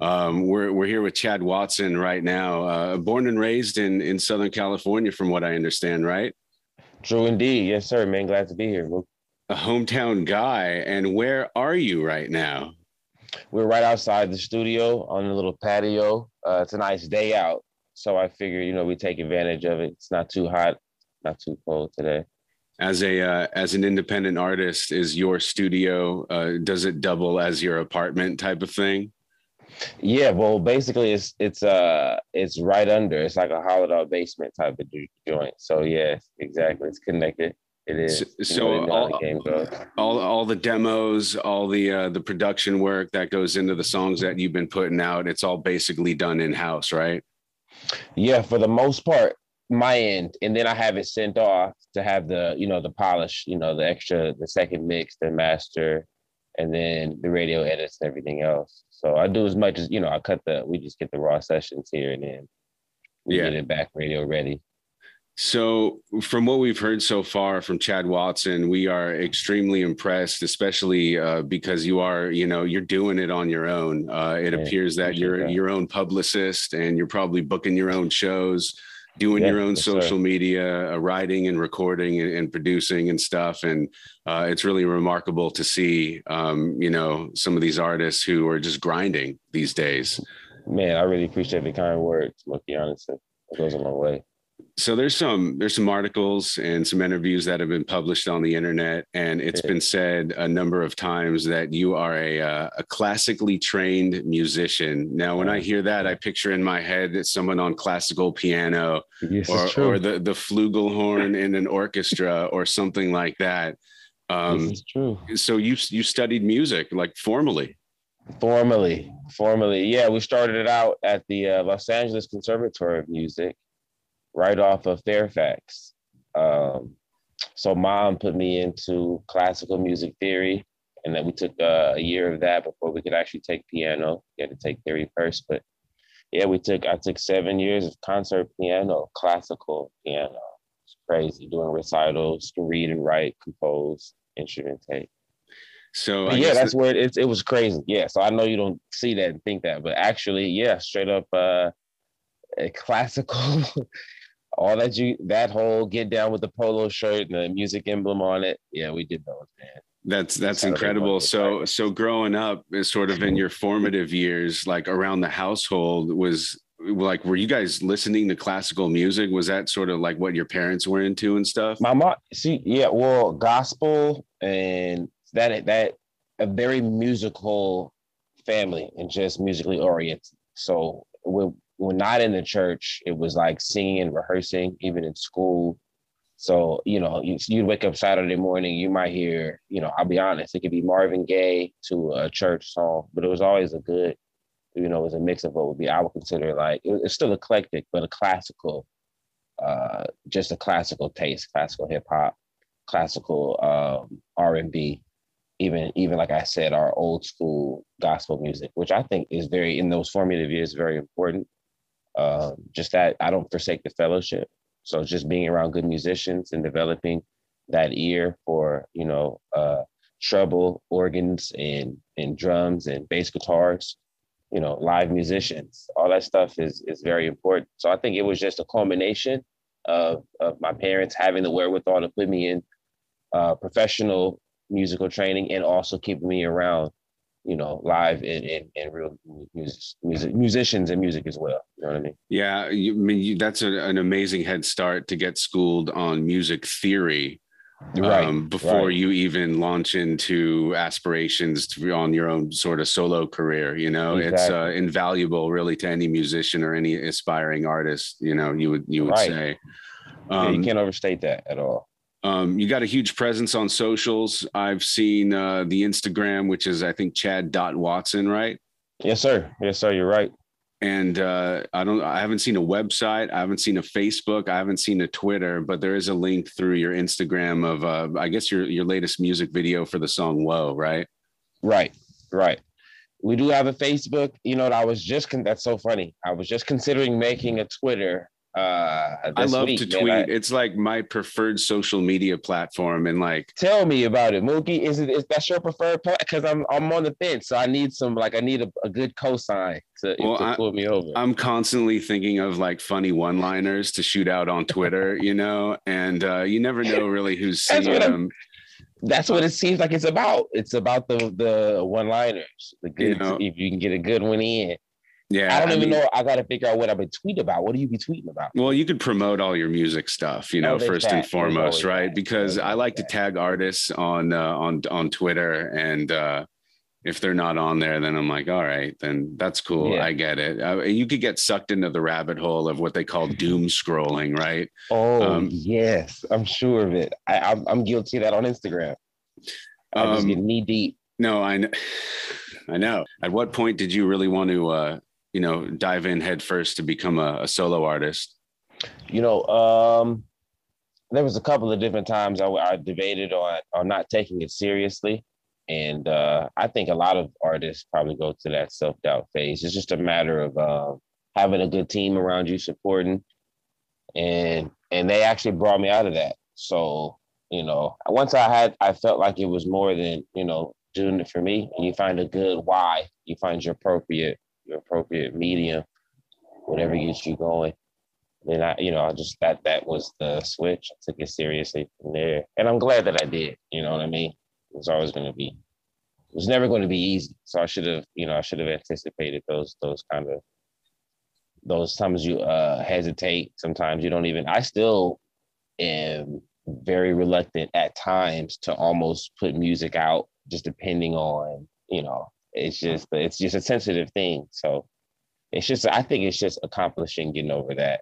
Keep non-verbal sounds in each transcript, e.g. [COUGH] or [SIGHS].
Um, we're we're here with Chad Watson right now, uh, born and raised in in Southern California, from what I understand, right? True indeed, yes, sir. Man, glad to be here. A hometown guy, and where are you right now? We're right outside the studio on a little patio. Uh, it's a nice day out, so I figure you know we take advantage of it. It's not too hot, not too cold today. As a uh, as an independent artist, is your studio uh, does it double as your apartment type of thing? Yeah, well, basically, it's it's uh it's right under. It's like a hollowed out basement type of joint. So yeah, exactly. It's connected. It is. So, so all, all, all the demos, all the uh, the production work that goes into the songs that you've been putting out, it's all basically done in house, right? Yeah, for the most part, my end, and then I have it sent off to have the you know the polish, you know the extra, the second mix, the master, and then the radio edits and everything else. So I do as much as you know. I cut the. We just get the raw sessions here and then we yeah. get it back radio ready. So, from what we've heard so far from Chad Watson, we are extremely impressed, especially uh, because you are, you know, you're doing it on your own. Uh, it yeah, appears that you're that. your own publicist and you're probably booking your own shows doing yeah, your own social media, uh, writing and recording and, and, producing and stuff. And uh, it's really remarkable to see, um, you know, some of these artists who are just grinding these days. Man, I really appreciate the kind words, Mookie. Honestly, it goes a long way so there's some there's some articles and some interviews that have been published on the internet and it's been said a number of times that you are a uh, a classically trained musician. Now when i hear that i picture in my head that someone on classical piano yes, or, or the the flugelhorn in an orchestra or something like that. Um this is true. so you you studied music like formally. Formally formally. Yeah we started it out at the uh, los angeles conservatory of music right off of Fairfax. Um, so mom put me into classical music theory, and then we took uh, a year of that before we could actually take piano. You had to take theory first, but yeah, we took I took seven years of concert piano, classical piano. It's crazy doing recitals, to read and write, compose, instrumentate. So yeah, that's where it, it was crazy. Yeah, so I know you don't see that and think that, but actually, yeah, straight up uh, a classical [LAUGHS] all that you that whole get down with the polo shirt and the music emblem on it. Yeah, we did those, man. That's that's incredible. So so growing up is sort of in your formative years, like around the household, was like were you guys listening to classical music? Was that sort of like what your parents were into and stuff? My mom, see, yeah, well, gospel and that that a very musical family and just musically oriented. So we when not in the church, it was like singing and rehearsing, even in school. So, you know, you, you'd wake up Saturday morning, you might hear, you know, I'll be honest, it could be Marvin Gaye to a church song, but it was always a good, you know, it was a mix of what would be, I would consider like, it, it's still eclectic, but a classical, uh, just a classical taste, classical hip hop, classical um, R&B, even, even like I said, our old school gospel music, which I think is very, in those formative years, very important uh, just that I don't forsake the fellowship. So just being around good musicians and developing that ear for you know uh, treble organs and and drums and bass guitars, you know, live musicians, all that stuff is is very important. So I think it was just a culmination of of my parents having the wherewithal to put me in uh, professional musical training and also keeping me around you know, live and, and, and real music, music, musicians and music as well. You know what I mean? Yeah. You, I mean, you, that's a, an amazing head start to get schooled on music theory. Right, um, before right. you even launch into aspirations to be on your own sort of solo career, you know, exactly. it's uh, invaluable really to any musician or any aspiring artist, you know, you would, you would right. say, um, yeah, you um, can't overstate that at all. Um, you got a huge presence on socials. I've seen uh, the Instagram, which is I think Chad dot Watson, right? Yes, sir. Yes, sir. You're right. And uh, I don't. I haven't seen a website. I haven't seen a Facebook. I haven't seen a Twitter. But there is a link through your Instagram of, uh, I guess your your latest music video for the song "Whoa," right? Right. Right. We do have a Facebook. You know, I was just. Con- that's so funny. I was just considering making a Twitter Uh, I love week, to tweet. I, it's like my preferred social media platform, and like, tell me about it, Mookie. Is it is that your preferred? Because I'm I'm on the fence, so I need some like I need a, a good cosign to, well, to pull me over. I'm constantly thinking of like funny one-liners to shoot out on Twitter, you know, and uh, you never know really who's seeing them. That's what it seems like it's about. It's about the the one-liners. The good, you know, if you can get a good one in. Yeah, I don't I even mean, know. I got to figure out what I've been tweeting about. What do you be tweeting about? Well, you could promote all your music stuff, you know, oh, first and foremost, right? That. Because I like to tag artists on uh, on on Twitter, and uh, if they're not on there, then I'm like, all right, then that's cool. Yeah. I get it. Uh, you could get sucked into the rabbit hole of what they call doom scrolling, right? Oh um, yes, I'm sure of it. I, I'm, I'm guilty of that on Instagram. I um, just get knee deep. No, I know. [SIGHS] I know. At what point did you really want to uh, you know dive in head first to become a, a solo artist? You know, um, there was a couple of different times I, I debated on on not taking it seriously, and uh, I think a lot of artists probably go to that self doubt phase. It's just a matter of uh, having a good team around you supporting, and and they actually brought me out of that. So you know, once I had, I felt like it was more than you know doing it for me. And you find a good why, you find your appropriate your appropriate medium, whatever gets you going. Then I, you know, I just that that was the switch. I took it seriously from there, and I'm glad that I did. You know what I mean? It was always going to be, it was never going to be easy. So I should have, you know, I should have anticipated those those kind of those times you uh hesitate. Sometimes you don't even. I still am very reluctant at times to almost put music out, just depending on you know it's mm-hmm. just it's just a sensitive thing. So it's just I think it's just accomplishing getting over that.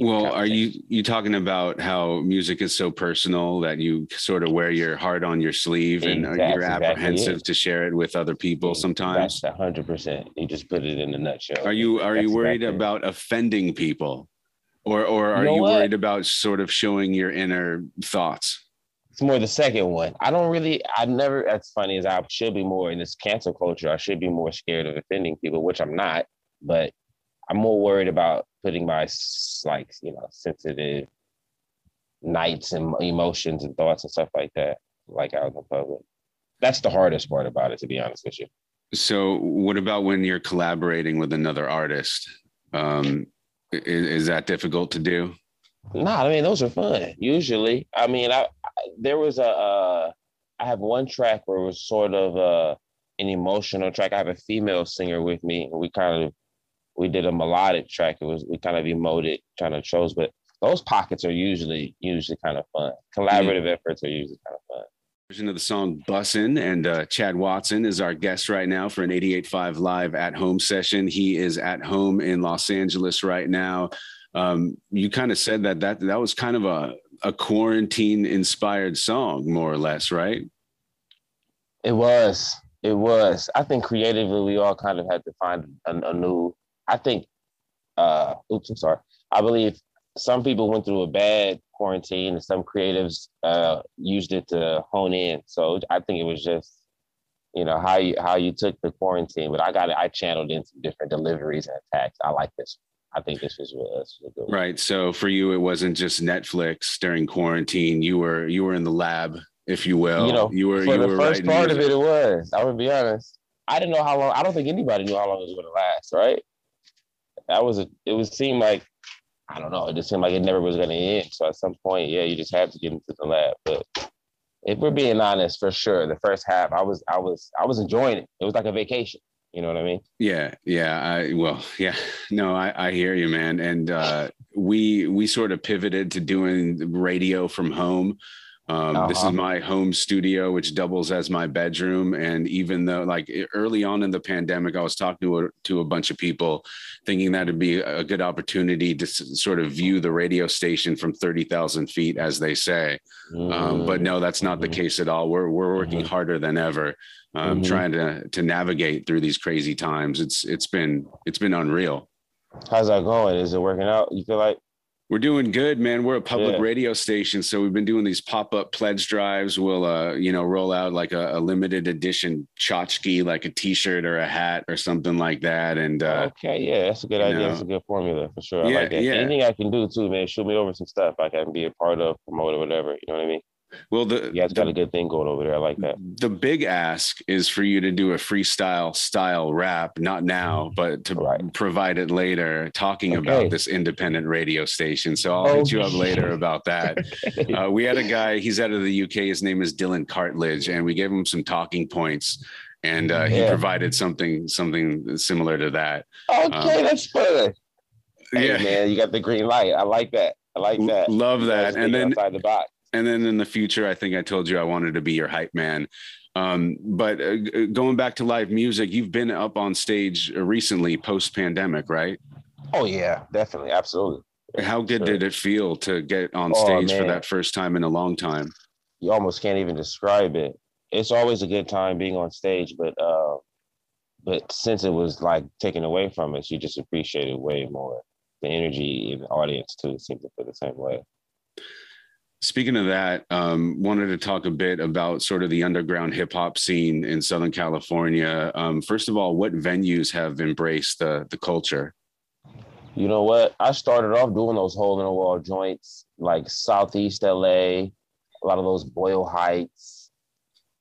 Well, are you you talking about how music is so personal that you sort of wear your heart on your sleeve and uh, exactly, you're apprehensive exactly to share it with other people sometimes? That's hundred percent. You just put it in a nutshell. Are you are That's you worried exactly. about offending people, or or are you, know you worried about sort of showing your inner thoughts? It's more the second one. I don't really, I never, as funny as I should be more in this cancel culture, I should be more scared of offending people, which I'm not, but I'm more worried about putting my, like, you know, sensitive nights and emotions and thoughts and stuff like that, like out in the public. That's the hardest part about it, to be honest with you. So, what about when you're collaborating with another artist? Um, is, is that difficult to do? Nah, I mean those are fun. Usually, I mean, I there was a uh, I have one track where it was sort of uh, an emotional track. I have a female singer with me, and we kind of we did a melodic track. It was we kind of emoted, kind of chose, but those pockets are usually usually kind of fun. Collaborative yeah. efforts are usually kind of fun. Version of the song "Bussin" and uh, Chad Watson is our guest right now for an 88.5 live at home session. He is at home in Los Angeles right now um, you kind of said that that that was kind of a a quarantine inspired song, more or less, right? It was. It was. I think creatively, we all kind of had to find a, a new. I think. Uh, oops, I'm sorry. I believe some people went through a bad quarantine, and some creatives uh, used it to hone in. So I think it was just, you know, how you how you took the quarantine. But I got it. I channeled in some different deliveries and attacks. I like this. I think this was, uh, this was. Right. So for you, it wasn't just Netflix during quarantine. You were you were in the lab, if you will. You know, you were for you the were first part music. of it. It was. I would be honest. I didn't know how long. I don't think anybody knew how long it was going to last. Right. That was a. It was seemed like I don't know. It just seemed like it never was going to end. So at some point, yeah, you just had to get into the lab. But if we're being honest, for sure, the first half, I was, I was, I was enjoying it. It was like a vacation. You know what I mean? Yeah, yeah. I well, yeah. No, I, I hear you, man. And uh, we we sort of pivoted to doing radio from home. Um, uh-huh. This is uh-huh. my home studio, which doubles as my bedroom. And even though, like early on in the pandemic, I was talking to a, to a bunch of people, thinking that would be a good opportunity to s- sort of view the radio station from thirty thousand feet, as they say. Mm-hmm. Um, but no, that's not mm-hmm. the case at all. We're we're working mm-hmm. harder than ever, um, mm-hmm. trying to to navigate through these crazy times. It's it's been it's been unreal. How's that going? Is it working out? You feel like? We're doing good, man. We're a public yeah. radio station, so we've been doing these pop-up pledge drives. We'll, uh, you know, roll out like a, a limited edition tchotchke, like a T-shirt or a hat or something like that. And uh, okay, yeah, that's a good idea. Know, that's a good formula for sure. Yeah, I like that. Yeah. Anything I can do too, man. Shoot me over some stuff I can be a part of, promote or whatever. You know what I mean? Well, the Yeah, you guys got a good thing going over there. I like that. The big ask is for you to do a freestyle style rap, not now, mm-hmm. but to right. provide it later, talking okay. about this independent radio station. So I'll oh, hit you up later about that. [LAUGHS] uh, we had a guy, he's out of the UK. His name is Dylan Cartlidge, and we gave him some talking points. And uh, he yeah. provided something something similar to that. Okay, um, that's good. Hey, yeah, man, you got the green light. I like that. I like that. Love that. And then outside the box and then in the future, I think I told you I wanted to be your hype man. Um, but uh, going back to live music, you've been up on stage recently, post pandemic, right? Oh yeah, definitely, absolutely. How good did it feel to get on oh, stage for that first time in a long time? You almost can't even describe it. It's always a good time being on stage, but uh, but since it was like taken away from us, you just appreciate it way more. The energy in the audience too seems to feel the same way. Speaking of that, um, wanted to talk a bit about sort of the underground hip hop scene in Southern California. Um, first of all, what venues have embraced the the culture? You know what? I started off doing those hole in the wall joints, like Southeast LA, a lot of those Boyle Heights,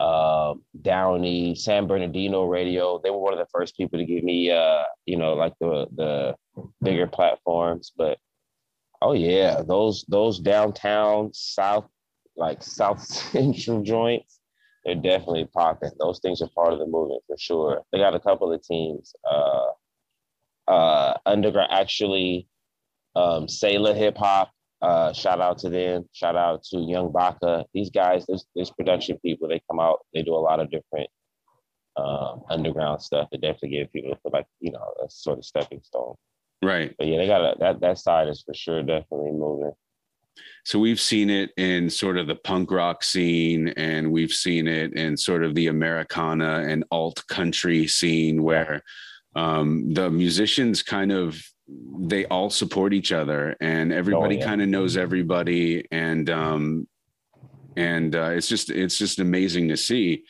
uh, Downey, San Bernardino Radio. They were one of the first people to give me, uh, you know, like the the bigger platforms. But Oh yeah, those those downtown south, like South [LAUGHS] Central joints, they're definitely popping. Those things are part of the movement for sure. They got a couple of teams. Uh, uh, underground actually, um, Sailor Hip Hop. Uh, shout out to them. Shout out to Young Baka. These guys, there's production people. They come out. They do a lot of different um, underground stuff. They definitely give people like you know a sort of stepping stone. Right. But yeah, they got a, that that side is for sure definitely moving. So we've seen it in sort of the punk rock scene, and we've seen it in sort of the Americana and alt country scene, where um, the musicians kind of they all support each other, and everybody oh, yeah. kind of knows everybody, and um, and uh, it's just it's just amazing to see.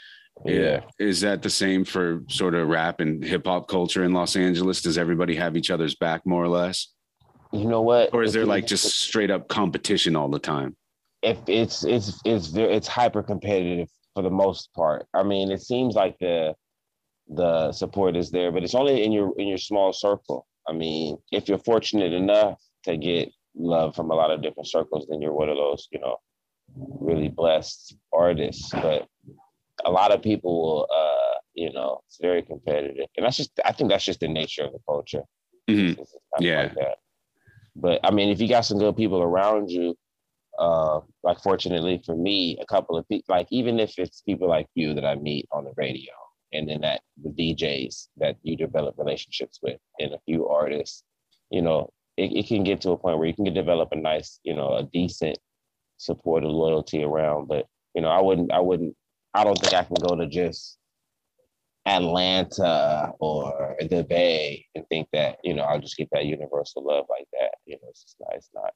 Yeah. Is that the same for sort of rap and hip hop culture in Los Angeles? Does everybody have each other's back more or less? You know what? Or is there like just straight up competition all the time? If it's it's it's very it's hyper competitive for the most part. I mean, it seems like the the support is there, but it's only in your in your small circle. I mean, if you're fortunate enough to get love from a lot of different circles, then you're one of those, you know, really blessed artists. But a lot of people will, uh, you know, it's very competitive, and that's just I think that's just the nature of the culture. Mm-hmm. yeah. Like but I mean, if you got some good people around you, uh, like fortunately for me, a couple of people, like even if it's people like you that I meet on the radio, and then that the DJs that you develop relationships with, and a few artists, you know, it, it can get to a point where you can develop a nice, you know, a decent support of loyalty around. But you know, I wouldn't, I wouldn't I don't think I can go to just Atlanta or the Bay and think that you know I'll just get that universal love like that. You know, it's just not. It's not.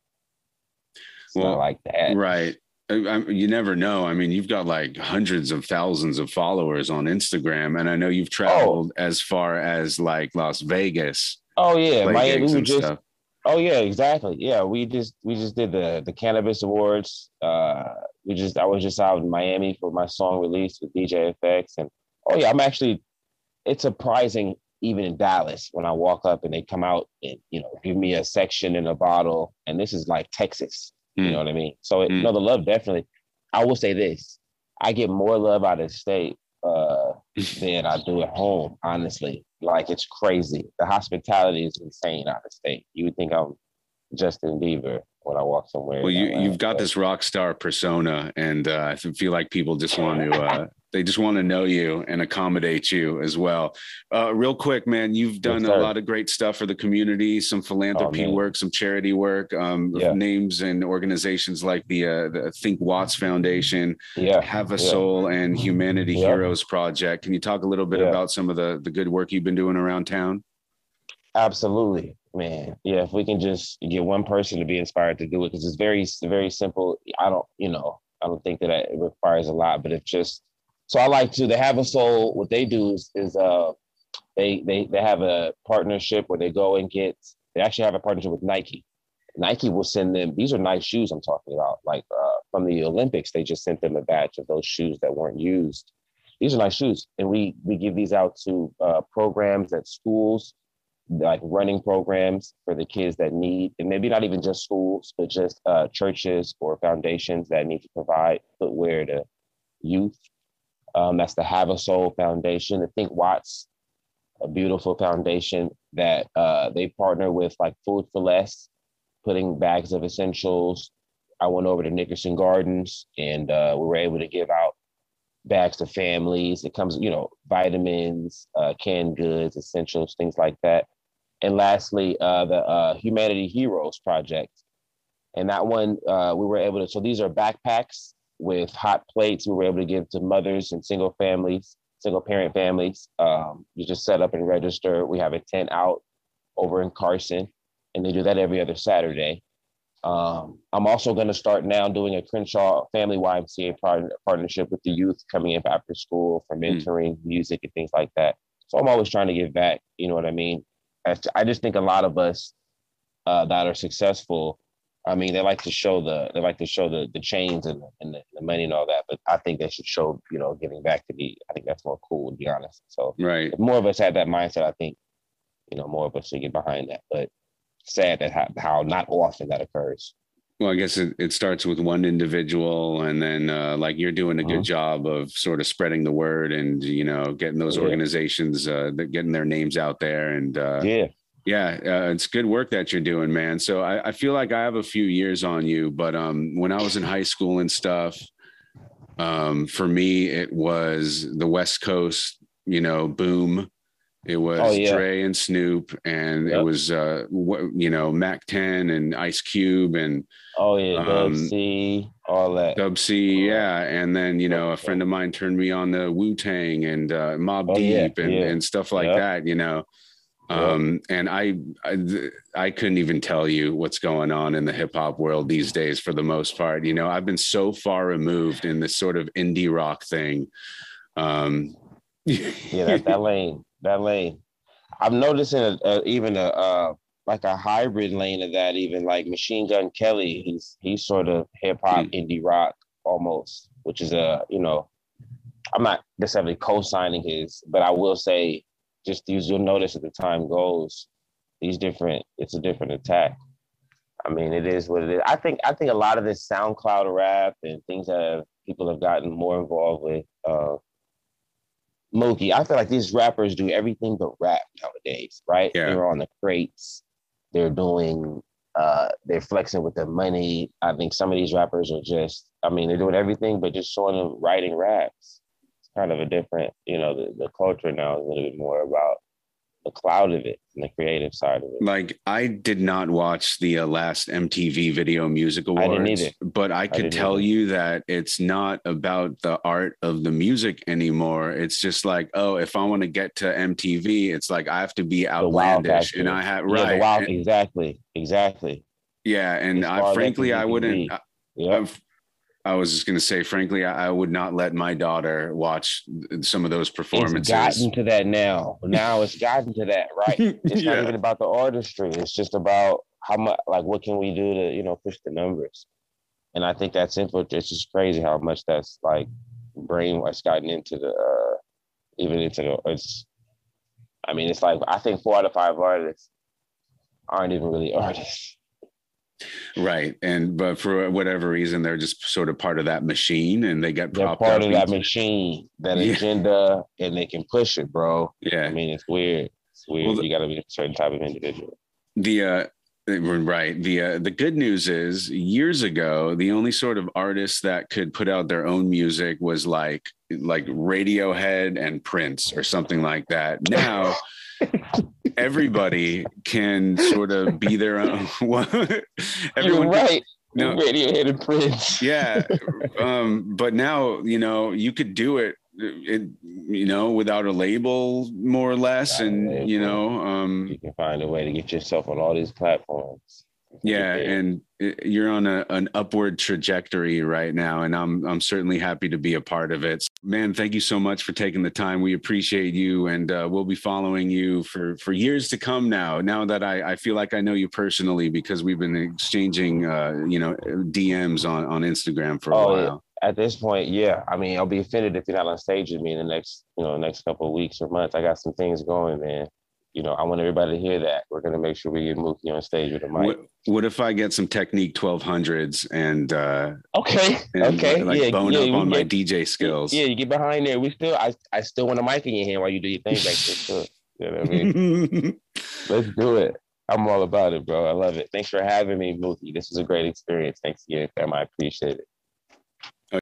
It's well, not like that. Right. I, you never know. I mean, you've got like hundreds of thousands of followers on Instagram, and I know you've traveled oh. as far as like Las Vegas. Oh yeah, Miami. We just. Stuff. Oh yeah, exactly. Yeah, we just we just did the the cannabis awards. Uh, we just I was just out in Miami for my song release with DJ FX, and oh yeah, I'm actually. It's surprising even in Dallas when I walk up and they come out and you know give me a section in a bottle, and this is like Texas. Mm. You know what I mean? So it, mm. no, the love definitely. I will say this: I get more love out of state uh, [LAUGHS] than I do at home. Honestly, like it's crazy. The hospitality is insane out of state. You would think I'm Justin Bieber when I walk somewhere. Well, you you've got this rock star persona, and uh, I feel like people just want to uh, [LAUGHS] they just want to know you and accommodate you as well. Uh, real quick, man, you've done yes, a lot of great stuff for the community, some philanthropy oh, work, some charity work, um, yeah. names and organizations like the, uh, the Think Watts Foundation, yeah. Have a yeah. Soul, and Humanity Heroes Project. Can you talk a little bit about some of the the good work you've been doing around town? Absolutely. Man, yeah, if we can just get one person to be inspired to do it, because it's very, very simple. I don't, you know, I don't think that it requires a lot, but it's just. So I like to. They have a soul. What they do is, is uh, they they they have a partnership where they go and get. They actually have a partnership with Nike. Nike will send them. These are nice shoes I'm talking about. Like uh, from the Olympics, they just sent them a batch of those shoes that weren't used. These are nice shoes, and we we give these out to uh, programs at schools like running programs for the kids that need, and maybe not even just schools, but just uh, churches or foundations that need to provide footwear to youth. Um, that's the Have a Soul Foundation. The Think Watts, a beautiful foundation that uh, they partner with like Food for Less, putting bags of essentials. I went over to Nickerson Gardens and uh, we were able to give out bags to families. It comes, you know, vitamins, uh, canned goods, essentials, things like that and lastly, uh, the uh, Humanity Heroes Project. And that one, uh, we were able to, so these are backpacks with hot plates we were able to give to mothers and single families, single parent families. Um, you just set up and register. We have a tent out over in Carson, and they do that every other Saturday. Um, I'm also going to start now doing a Crenshaw Family YMCA part- partnership with the youth coming in after school for hmm. mentoring, mm. music, and things like that. So I'm always trying to give back. You know what I mean? I just think a lot of us uh, that are successful, I mean, they like to show the they like to show the the chains and, and the, the, money and all that, but I think they should show you know giving back to me. I think that's more cool to be honest. So right, if more of us had that mindset, I think you know more of us should get behind that. But sad that how, how not often that occurs. Well, I guess it, it starts with one individual, and then uh, like you're doing a good uh-huh. job of sort of spreading the word and you know getting those yeah. organizations uh, getting their names out there. And uh, yeah, yeah, uh, it's good work that you're doing, man. So I, I, feel like I have a few years on you, but um, when I was in high school and stuff, um, for me it was the West Coast, you know, boom it was oh, yeah. Dre and Snoop, and yep. it was uh, what, you know Mack 10 and Ice Cube and oh yeah, um, Dub C, all that. Dub C, yeah, and then you know a friend of mine turned me on the Wu Tang and uh, Mobb oh, Deep yeah, and, yeah. and stuff like yep. that. You know, um, and I, I, I couldn't even tell you what's going on in the hip hop world these days for the most part. You know, I've been so far removed in this sort of indie rock thing. Um, [LAUGHS] yeah, that, that lane that lane. I'm noticing a, a, even a uh, like a hybrid lane of that. Even like Machine Gun Kelly, he's he's sort of hip hop indie rock almost, which is a you know, I'm not necessarily co-signing his, but I will say, just you'll notice as the time goes, these different. It's a different attack. I mean, it is what it is. I think I think a lot of this SoundCloud rap and things that have, people have gotten more involved with. Uh, Mookie, I feel like these rappers do everything but rap nowadays, right? Yeah. They're on the crates. They're doing uh they're flexing with their money. I think some of these rappers are just, I mean, they're doing everything but just sort of writing raps. It's kind of a different, you know, the, the culture now is a little bit more about the cloud of it and the creative side of it. Like I did not watch the uh, last MTV Video Music Awards, I but I could I tell either. you that it's not about the art of the music anymore. It's just like, oh, if I want to get to MTV, it's like I have to be outlandish, and I have yeah, right, wild, exactly, exactly. Yeah, and I, frankly, I wouldn't. I was just going to say, frankly, I, I, would not let my daughter watch some of those performances. It's gotten to that now. Now it's gotten to that, [LAUGHS] right? It's yeah. not even about the artistry. It's just about how much, like, what can we do to, you know, push the numbers. And I think that's info. It's just crazy how much that's like brainwash gotten into the, uh, even into the, it's, I mean, it's like, I think four out of five artists aren't even really artists. Right. And but for whatever reason, they're just sort of part of that machine and they get they're part of that machine, that yeah. agenda, and they can push it, bro. Yeah. I mean, it's weird. It's weird. Well, the, you gotta be a certain type of individual. The uh right the uh, the good news is years ago the only sort of artists that could put out their own music was like like radiohead and prince or something like that now [LAUGHS] everybody can sort of be their own. [LAUGHS] Everyone You're right. no, Radiohead Prince. yeah, um, but now you know you could do it it, you know, without a label, more or less, without and you know, um, you can find a way to get yourself on all these platforms. Yeah, and you're on a, an upward trajectory right now, and I'm I'm certainly happy to be a part of it. Man, thank you so much for taking the time. We appreciate you, and uh, we'll be following you for for years to come. Now, now that I, I feel like I know you personally because we've been exchanging, uh, you know, DMs on on Instagram for a oh, while. At this point, yeah. I mean, I'll be offended if you're not on stage with me in the next, you know, next couple of weeks or months. I got some things going, man you know, I want everybody to hear that. We're gonna make sure we get Mookie on stage with a mic. What, what if I get some Technics 1200s and uh okay, and okay, like, yeah, bone yeah, up on get, my DJ skills? Yeah, you get behind there. We still, I, I still want a mic in your hand while you do your thing back there. You know what I mean? [LAUGHS] Let's do it. I'm all about it, bro. I love it. Thanks for having me, Mookie. This was a great experience. Thanks again, fam. I appreciate it.